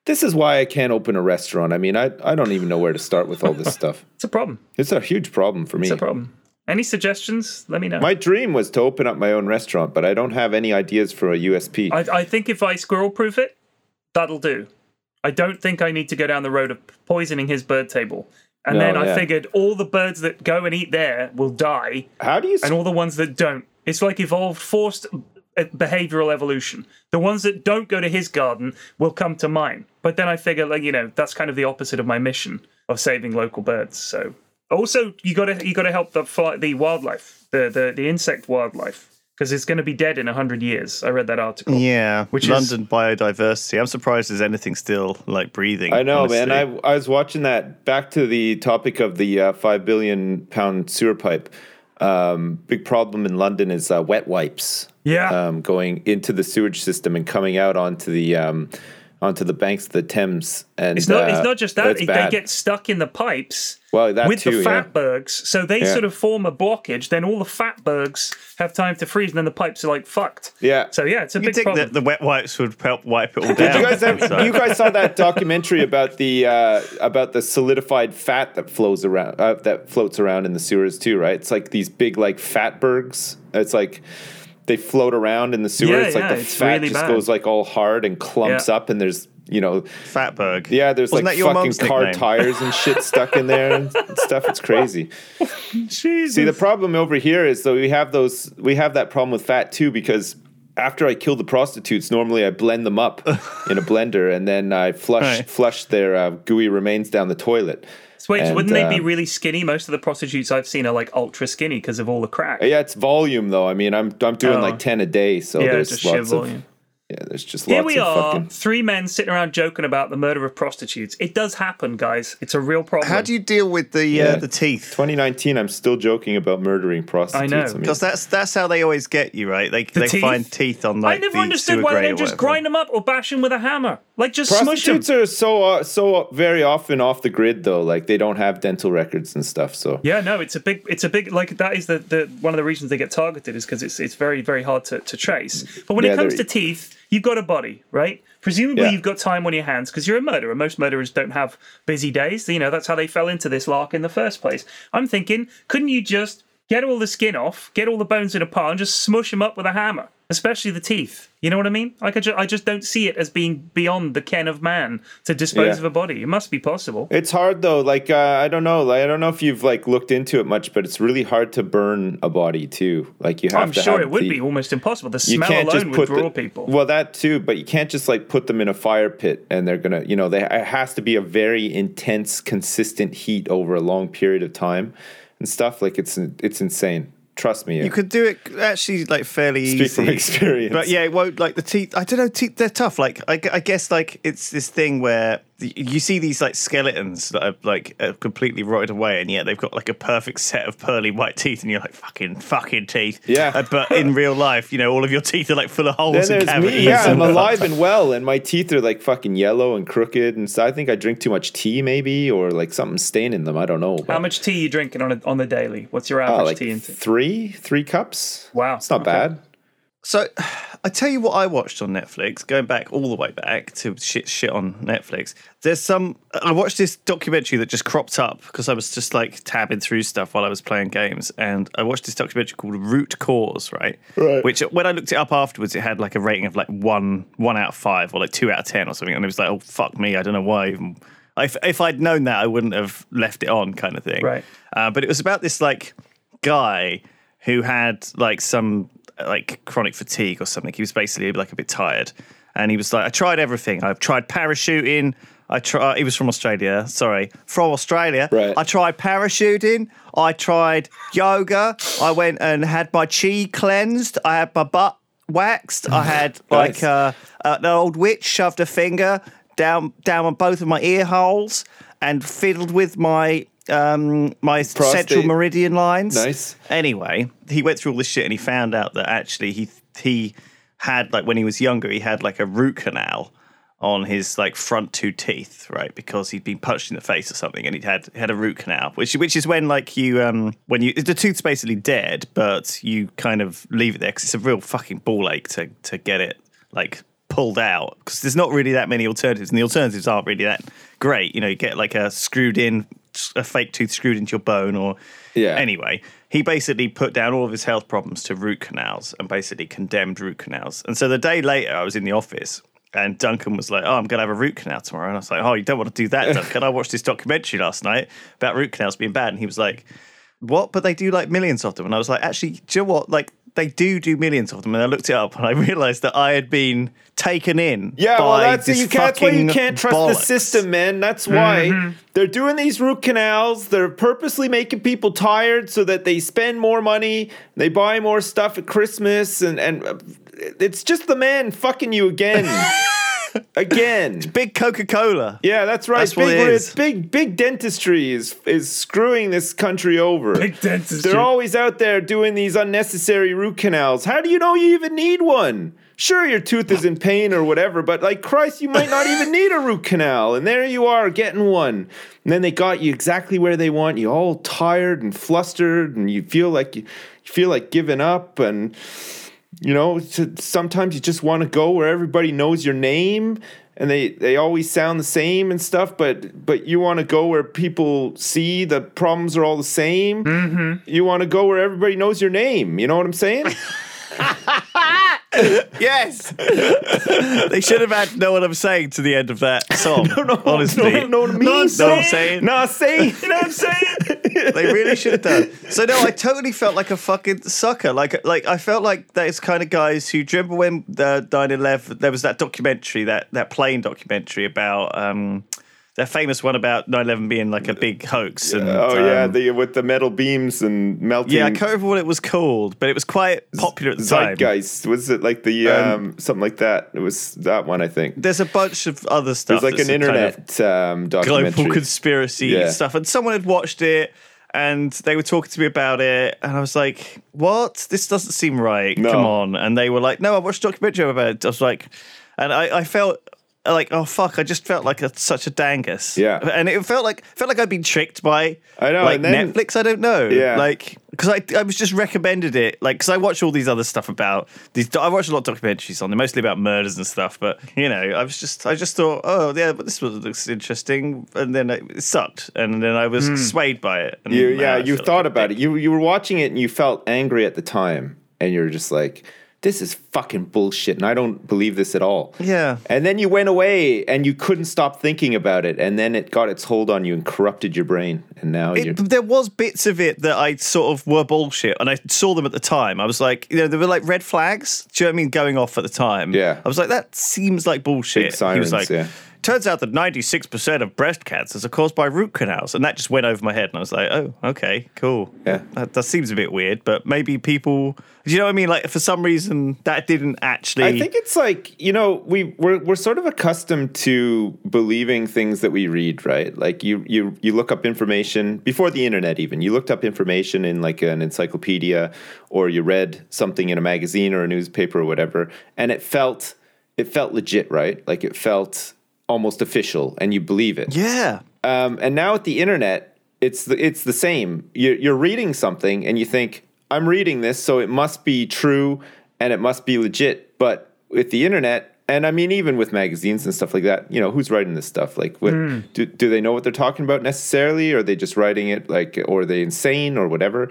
This is why I can't open a restaurant. I mean, I I don't even know where to start with all this stuff. It's a problem. It's a huge problem for me. It's a problem. Any suggestions? Let me know. My dream was to open up my own restaurant, but I don't have any ideas for a USP. I, I think if I squirrel proof it, that'll do. I don't think I need to go down the road of poisoning his bird table. And No, then I yeah. figured all the birds that go and eat there will die, how do you? and all the ones that don't. It's like evolved, forced behavioral evolution. The ones that don't go to his garden will come to mine. But then I figure, like you know, that's kind of the opposite of my mission of saving local birds. So also, you got to you got to help the fly, the wildlife, the the the insect wildlife, because it's going to be dead in hundred years. I read that article. yeah, Which is- London biodiversity. I'm surprised there's anything still like breathing. I know, honestly. man. I I was watching that. Back to the topic of the uh, five billion pound sewer pipe. Um, big problem in London is uh, wet wipes. Yeah. Um, going into the sewage system and coming out onto the um, onto the banks of the Thames. And It's not. uh, it's not just that. that's They get stuck in the pipes Well, that with too, the yeah. fatbergs. So they Yeah. sort of form a blockage. Then all the fatbergs have time to freeze, and then the pipes are like fucked. Yeah. So yeah, it's a you big think problem. that the wet wipes would help wipe it all down? you guys have, you guys saw that documentary about the uh, about the solidified fat that flows around uh, that floats around in the sewers too, right? It's like these big like fatbergs. It's like they float around in the sewer. Yeah, it's like yeah, the it's fat really just bad. goes like all hard and clumps Yeah. up, and there's you know Fatberg. yeah, there's Wasn't like your fucking mum's car nickname? tires and shit stuck in there and stuff. It's crazy. Jesus. See, the problem over here is though we have those we have that problem with fat too because after I kill the prostitutes, normally I blend them up in a blender and then I flush Right. flush their uh, gooey remains down the toilet. So wait, And, wouldn't they be uh, really skinny? Most of the prostitutes I've seen are like ultra skinny because of all the crack. Yeah, it's volume though. I mean, I'm I'm doing Oh. like ten a day, so Yeah, there's just sheer lots of volume. Yeah. There's just Here we of are, fucking. three men sitting around joking about the murder of prostitutes. It does happen, guys. It's a real problem. How do you deal with the Yeah. uh, the teeth? 2019, I'm still joking about murdering prostitutes. I know. mean, Because that's that's how they always get you, right? They they teeth? find teeth on like I never the understood why they don't just grind them up or bash them with a hammer. Like just prostitutes are so uh, so very often off the grid though. Like they don't have dental records and stuff. So Yeah, no, it's a big, it's a big, like that is the, the one of the reasons they get targeted is because it's it's very very hard to, to trace. But when Yeah, it comes to teeth, you've got a body, right? Presumably Yeah. you've got time on your hands because you're a murderer. Most murderers don't have busy days. You know that's how they fell into this lark in the first place. I'm thinking, couldn't you just get all the skin off, get all the bones in a pile, and just smush them up with a hammer? Especially the teeth. You know what I mean? Like I, ju- I just don't see it as being beyond the ken of man to dispose Yeah. of a body. It must be possible. it's hard though. Like uh, I don't know. Like I don't know if you've like looked into it much, but it's really hard to burn a body too. Like you have I'm to. sure it would the- be almost impossible. The smell alone would draw the, people. Well, that too, but you can't just like put them in a fire pit and they're gonna, you know, they it has to be a very intense, consistent heat over a long period of time and stuff. Like it's it's insane. Trust me. You could do it actually like fairly speak easy. from experience. But yeah, it won't like the teeth. I don't know. Teeth they're tough. Like I, I guess like it's this thing where you see these like skeletons that are like are completely rotted away, and yet they've got like a perfect set of pearly white teeth, and you're like fucking fucking teeth. Yeah. Uh, but in real life, you know, all of your teeth are like full of holes Then and cavities. me. Yeah, I'm and- alive and well, and my teeth are like fucking yellow and crooked, and so I think I drink too much tea, maybe, or like something staining them. I don't know. How much tea are you drinking on a, on the daily? What's your Oh, average like tea intake? three, three cups. Wow, it's not okay. bad. So, I tell you what I watched on Netflix, going back all the way back to shit shit on Netflix. There's some I watched this documentary that just cropped up because I was just like tabbing through stuff while I was playing games, and I watched this documentary called Root Cause, right? Right. Which when I looked it up afterwards, it had like a rating of like one one out of five or like two out of ten or something, and it was like, oh fuck me, I don't know why. Even, if if I'd known that, I wouldn't have left it on, kind of thing. Right. Uh, but it was about this like guy who had like some like chronic fatigue or something. He was basically like a bit tired, and he was like, "I tried everything. I've tried parachuting. I tried. He was from Australia. Sorry, from Australia. Right. I tried parachuting. I tried yoga. I went and had my chi cleansed. I had my butt waxed. I had like Nice. uh, uh, an old witch shoved a finger down down on both of my ear holes and fiddled with my um my central meridian lines. Nice. Anyway, he went through all this shit and he found out that actually he he had like when he was younger he had like a root canal on his like front two teeth, right? Because he'd been punched in the face or something, and he'd had had a root canal, which which is when like you um when you the tooth's basically dead, but you kind of leave it there because it's a real fucking ball ache to to get it like pulled out because there's not really that many alternatives, and the alternatives aren't really that great. You know, you get like a screwed in a fake tooth screwed into your bone, or Yeah. Anyway, he basically put down all of his health problems to root canals and basically condemned root canals. And so the day later, I was in the office. And Duncan was like, "Oh, I'm gonna have a root canal tomorrow." And I was like, "Oh, you don't want to do that, Duncan." I watched this documentary last night about root canals being bad, and he was like, "What? But they do like millions of them." And I was like, "Actually, do you know what? Like, they do do millions of them." And I looked it up, and I realized that I had been taken in. Yeah, well, that's this you can't, that's why you can't trust bollocks. the system, man. That's why mm-hmm. they're doing these root canals. They're purposely making people tired so that they spend more money, they buy more stuff at Christmas, and and it's just the man fucking you again, again. Big Coca Cola. Yeah, that's right. That's what big, it is. big, big dentistry is is screwing this country over. Big dentistry. They're always out there doing these unnecessary root canals. How do you know you even need one? Sure, your tooth is in pain or whatever, but like Christ, you might not even need a root canal. And there you are getting one. And then they got you exactly where they want you, all tired and flustered, and you feel like you, you feel like giving up. And you know, sometimes you just want to go where everybody knows your name. And they, they always sound the same and stuff, but but you want to go where people see the problems are all the same. Mm-hmm. You want to go where everybody knows your name. You know what I'm saying? Yes. they should have had "Know What I'm Saying" to the end of that song. honestly, no, no, no, me Know what I'm saying. saying? Nah, say. You know what I'm saying? They really should have done. So no, I totally felt like a fucking sucker. Like, like I felt like those kind of guys who. Do you remember when the 9/11? There was that documentary, that that plane documentary about um, that famous one about 9/11 being like a big hoax. And, Oh yeah, um, the with the metal beams and melting. yeah, I can't remember what it was called, but it was quite popular at the time. Zeitgeist was it like the um, something like that? It was that one, I think. There's a bunch of other stuff. It was like an a kind of internet um, documentary. global conspiracy Yeah. stuff, and someone had watched it. And they were talking to me about it, and I was like, "What? This doesn't seem right. No. Come on!" And they were like, "No, I watched a documentary about it." I was like, and I, I felt like, "Oh fuck!" I just felt like a, such a dangus. Yeah. and it felt like felt like I'd been tricked by I know, like then- Netflix. I don't know. Yeah. like because I I was just recommended it, like because I watch all these other stuff about these. I watch a lot of documentaries on them, mostly about murders and stuff. But you know, I was just I just thought, oh yeah, but this was looks interesting, and then it, sucked, and then I was hmm. swayed by it. And. You, yeah, uh, you thought like about it. You you were watching it and you felt angry at the time, and you're just like, "This is fucking bullshit," and I don't believe this at all. Yeah. And then you went away and you couldn't stop thinking about it, and then it got its hold on you and corrupted your brain, and now. It, there was bits of it that I sort of were bullshit, and I saw them at the time. I was like, you know, there were like red flags. Do you know what I mean? Going off at the time. Yeah. I was like, that seems like bullshit. Sirens, he was like, yeah. Turns out that ninety six percent of breast cancers are caused by root canals, and that just went over my head, and I was like, oh, okay, cool. Yeah. that, that seems a bit weird, but maybe people. Do you know what I mean? Like for some reason, that didn't actually. I think it's like you know we we're we're sort of accustomed to believing things that we read, right? Like you you you look up information before the internet, even you looked up information in like an encyclopedia, or you read something in a magazine or a newspaper or whatever, and it felt it felt legit, right? Like it felt almost official, and you believe it. Yeah. Um, and now with the internet, it's the, it's the same. You're, you're reading something and you think, I'm reading this, so it must be true and it must be legit. But with the internet, and I mean, even with magazines and stuff like that, you know, who's writing this stuff? Like, what, do, do they know what they're talking about necessarily? Or are they just writing it like, or are they insane or whatever?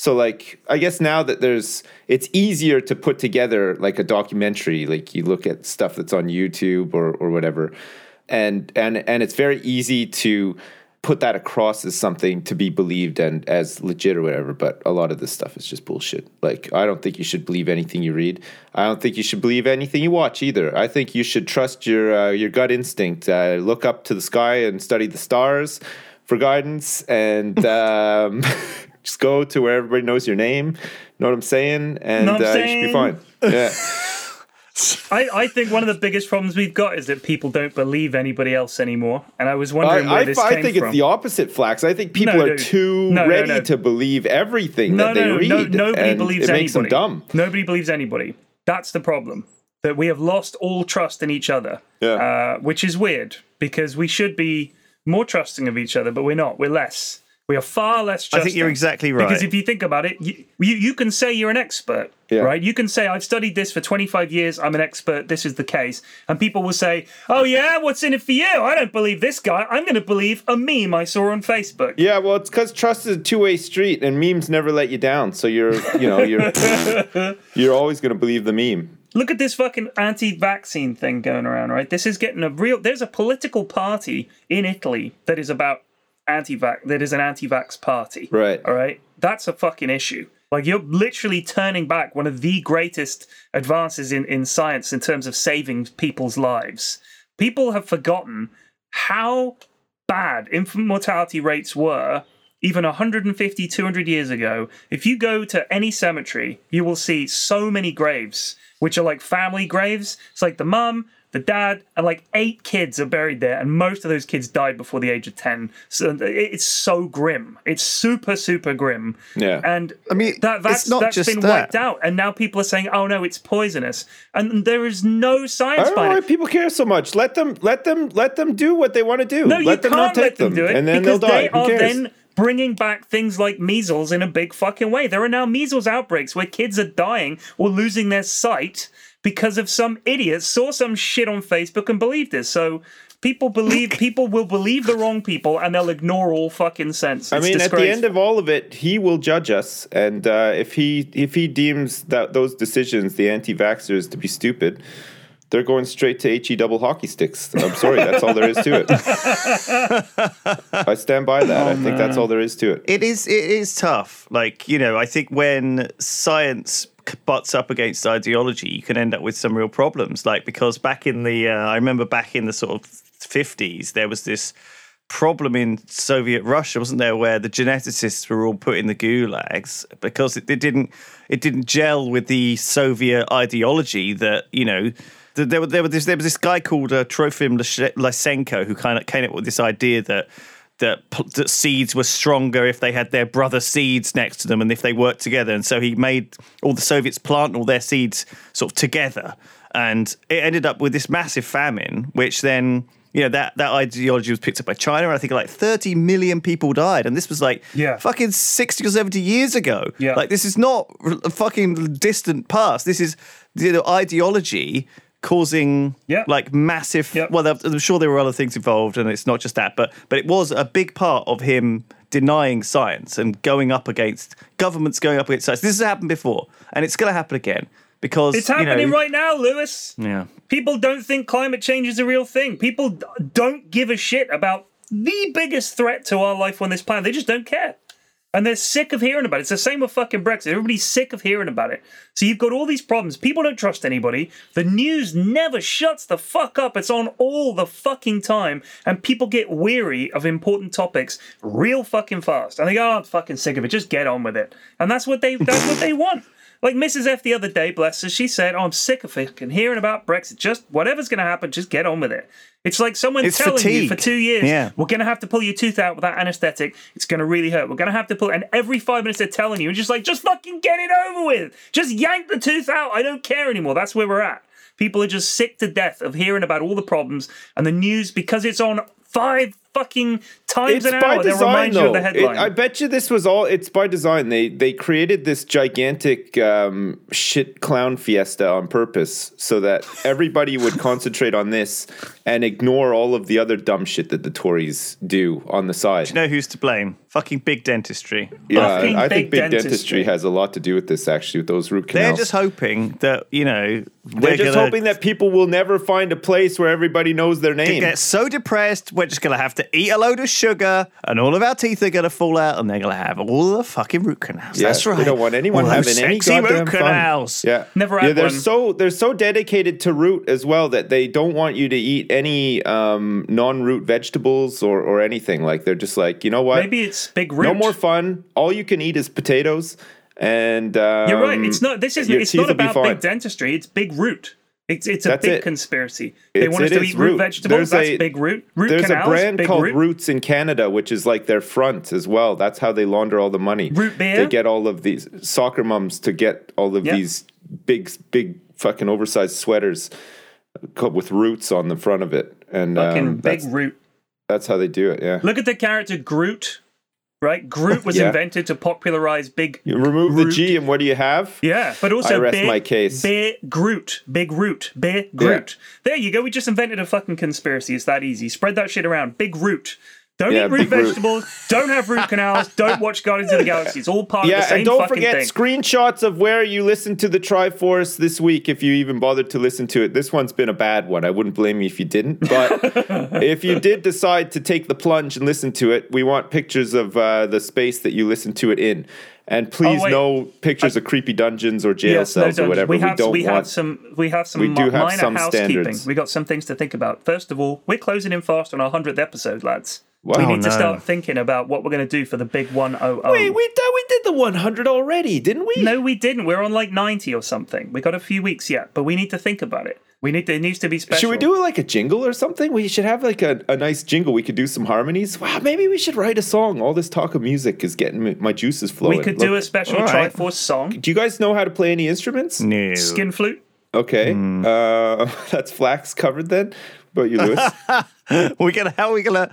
So, like, I guess now that there's, it's easier to put together like a documentary. Like, you look at stuff that's on YouTube or, or whatever. And and and it's very easy to put that across as something to be believed and as legit or whatever but a lot of this stuff is just bullshit. Like i don't think you should believe anything you read. I don't think you should believe anything you watch either. I think you should trust your uh, your gut instinct. Uh, look up to the sky and study the stars for guidance and um, just go to where everybody knows your name know what i'm saying and I'm uh, you should be fine yeah I, I think one of the biggest problems we've got is that people don't believe anybody else anymore. And I was wondering I, where I, this I came think from. it's the opposite, Flax. I think people No, are dude. too No, no, ready no. to believe everything no, that they no, read. no, nobody and believes it makes anybody. them dumb. Nobody believes anybody. That's the problem. That we have lost all trust in each other. Yeah. Uh, which is weird because we should be more trusting of each other, but we're not. We're less. We are far less I think you're exactly right. Because if you think about it, you, you, you can say you're an expert, Yeah. right? You can say, I've studied this for 25 years, I'm an expert, this is the case. And people will say, Oh, yeah, what's in it for you? I don't believe this guy. I'm going to believe a meme I saw on Facebook. Yeah, well, it's because trust is a two-way street, and memes never let you down. So you're, you know, you're, you're always going to believe the meme. Look at this fucking anti-vaccine thing going around, right? This is getting a real. There's a political party in Italy that is about anti-vax. That is an anti-vax party, Right. All right, that's a fucking issue. Like you're literally turning back one of the greatest advances in in science in terms of saving people's lives. People have forgotten how bad infant mortality rates were even 150 200 years ago if you go to any cemetery you will see so many graves which are like family graves it's like the mum the dad and like eight kids are buried there and most of those kids died before the age of 10 so it's so grim it's super super grim Yeah. and I mean, that, that's, it's not that's just been that. wiped out and now people are saying oh no it's poisonous and there is no I science don't know behind why it people care so much. Let them, let them, let them do what they want to do. No, let you them can't not take let them, do it and then they'll because die. they Who are cares? then bringing back things like measles in a big fucking way. There are now measles outbreaks where kids are dying or losing their sight because of some idiot saw some shit on Facebook and believed it. So people believe people will believe the wrong people and they'll ignore all fucking sense. I It's mean, at the end of all of it, he will judge us, and uh, if he if he deems that those decisions, the anti-vaxxers, to be stupid, they're going straight to he double hockey sticks. I'm sorry, that's all there is to it. I stand by that. I think that's all there is to it. It is it is tough. Like you know, I think when science butts up against ideology, you can end up with some real problems. Like because back in the, uh, I remember back in the sort of 50s, there was this problem in Soviet Russia, wasn't there, where the geneticists were all put in the gulags because it, it didn't it didn't gel with the Soviet ideology that you know. th- There, were- there, was this, there was this guy called uh, Trofim Lysenko who kind of came up with this idea that that, that seeds were stronger if they had their brother seeds next to them and if they worked together. And so he made all the Soviets plant all their seeds sort of together. And it ended up with this massive famine, which then, you know, that, that ideology was picked up by China. And I think like 30 million people died. And this was like Yeah. fucking 60 or 70 years ago. Yeah. Like this is not a fucking distant past. This is you know, ideology causing Yeah. like massive Yep. well I'm sure there were other things involved and it's not just that but but it was a big part of him denying science and going up against governments going up against science this has happened before and it's going to happen again because It's you know, happening right now, Lewis. yeah People don't think climate change is a real thing. People don't give a shit about the biggest threat to our life on this planet. They just don't care. And they're sick of hearing about it. It's the same with fucking Brexit. Everybody's sick of hearing about it. So you've got all these problems. People don't trust anybody. The news never shuts the fuck up. It's on all the fucking time. And people get weary of important topics real fucking fast. And they go, oh, I'm fucking sick of it. Just get on with it. And that's what they that's what they want. Like Mrs. F the other day, bless her, she said, oh, I'm sick of fucking hearing about Brexit. Just whatever's going to happen, just get on with it. It's like someone It's telling you for two years, Yeah. we're going to have to pull your tooth out with that anesthetic. It's going to really hurt. We're going to have to pull, and every five minutes they're telling you, and just like, just fucking get it over with. Just yank the tooth out. I don't care anymore. That's where we're at. People are just sick to death of hearing about all the problems and the news because it's on five fucking times It's an by hour. They'll design, remind you of the It- headline. I bet you this was all. It's by design. They they created this gigantic um, shit clown fiesta on purpose so that everybody would concentrate on this and ignore all of the other dumb shit that the Tories do on the side. Do you know who's to blame fucking big dentistry yeah, Fucking I think big big dentistry. dentistry. has a lot to do with this. Actually, with those root canals. they're just hoping that you know They're just hoping that people will never find a place where everybody knows their name. get so depressed we're just going to have to eat a load of sugar and all of our teeth are going to fall out and they're going to have all the fucking root canals Yeah, that's right We don't want anyone All those having any sexy goddamn root fun. canals Yeah, Never Yeah, they're one. so they're so dedicated to root as well that they don't want you to eat any um, non-root vegetables or or anything. Like they're just like, you know what? Maybe it's big root. no more fun. All you can eat is potatoes. And um, You're right. It's not. This is. It's not about big dentistry. It's big root. It's it's a That's big it. conspiracy. They It's- want us to eat root root. vegetables. There's That's a- big root. Root There's canals. a brand called root. Roots in Canada, which is like their front as well. That's how they launder all the money. Root beer? They get all of these soccer mums to get all of Yeah. these big, big fucking oversized sweaters with roots on the front of it, and Fucking um, big root. that's how they do it. Yeah. Look at the character Groot. Right, Groot was Yeah. invented to popularize big. You remove the G, and what do you have? Yeah, but also I rest big, my case. Bear Groot, big root, bear Groot. There you go. We just invented a fucking conspiracy. It's that easy. Spread that shit around. Big root. Don't Yeah, eat root big root. vegetables. Don't have root canals. Don't watch Guardians of the Galaxy. It's all part of the Yeah, same and don't forget thing. screenshots of where you listened to the Triforce this week if you even bothered to listen to it. This one's been a bad one. I wouldn't blame you if you didn't. But if you did decide to take the plunge and listen to it, we want pictures of uh, the space that you listened to it in. And please Oh, no pictures of creepy dungeons or jail Yes, no, cells or whatever. We We, have, don't we want. have some. We have some We do have minor some housekeeping. standards. We got some things to think about. First of all, we're closing in fast on our hundredth episode, lads. Wow. we need to start thinking about what we're going to do for the big one oh oh. Wait, we, did- we did the 100 already, didn't we? No, we didn't. We're on like ninety or something. We got a few weeks yet, but we need to think about it. We need to, it needs to be special. Should we do like a jingle or something? We should have like a, a nice jingle. We could do some harmonies. Wow, maybe we should write a song. All this talk of music is getting my juices flowing. We could do a special right. Triforce song. Do you guys know how to play any instruments? no Skin flute. Okay, Hmm. uh, that's flax covered then. But you, Lewis? we're gonna how are we gonna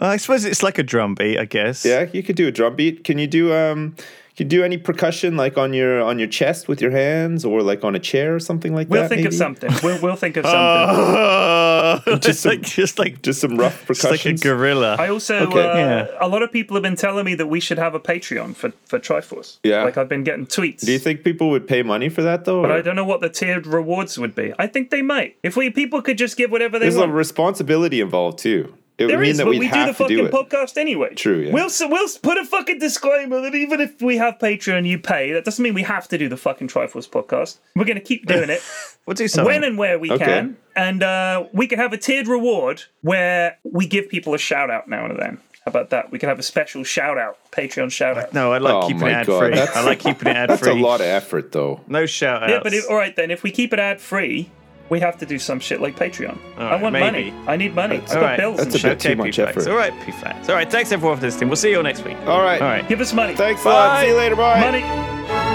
i suppose it's like a drum beat i guess yeah, you could do a drum beat. Can you do um? Can you do any percussion like on your on your chest with your hands or like on a chair or something like that? We'll that? think of something. We'll, we'll think of something. just Just some- like just like Just some rough just like a gorilla I also, Okay. uh, Yeah. a lot of people have been telling me that we should have a Patreon for, for Triforce. Yeah. Like I've been getting tweets. do you think people would pay money for that though? but or- I don't know what the tiered rewards would be. I think they might. If we people could just give whatever they want. There's a responsibility involved too. It would There mean is, that but we'd we do have the to fucking do it. podcast anyway. True, yeah. We'll we'll put a fucking disclaimer that even if we have Patreon, you pay. That doesn't mean we have to do the fucking Triforce podcast. We're going to keep doing it We'll do something. when and where we Okay. can, and uh, we can have a tiered reward where we give people a shout out now and then. How about that? We can have a special shout out, Patreon shout out. no, I like Oh keeping it ad God, free. I like keeping it ad free. That's free. a lot of effort, though. No shout outs. Yeah, but if, all right then, if we keep it ad free, we have to do some shit like Patreon. I want maybe. money. I need money. I've got right, bills that's and a shit. bit too much P-Flags. effort. All right, P-Flags. All right, thanks everyone for listening. We'll see you all next week. All right. All right. Give us money. Thanks a lot. See you later. Bye. Money.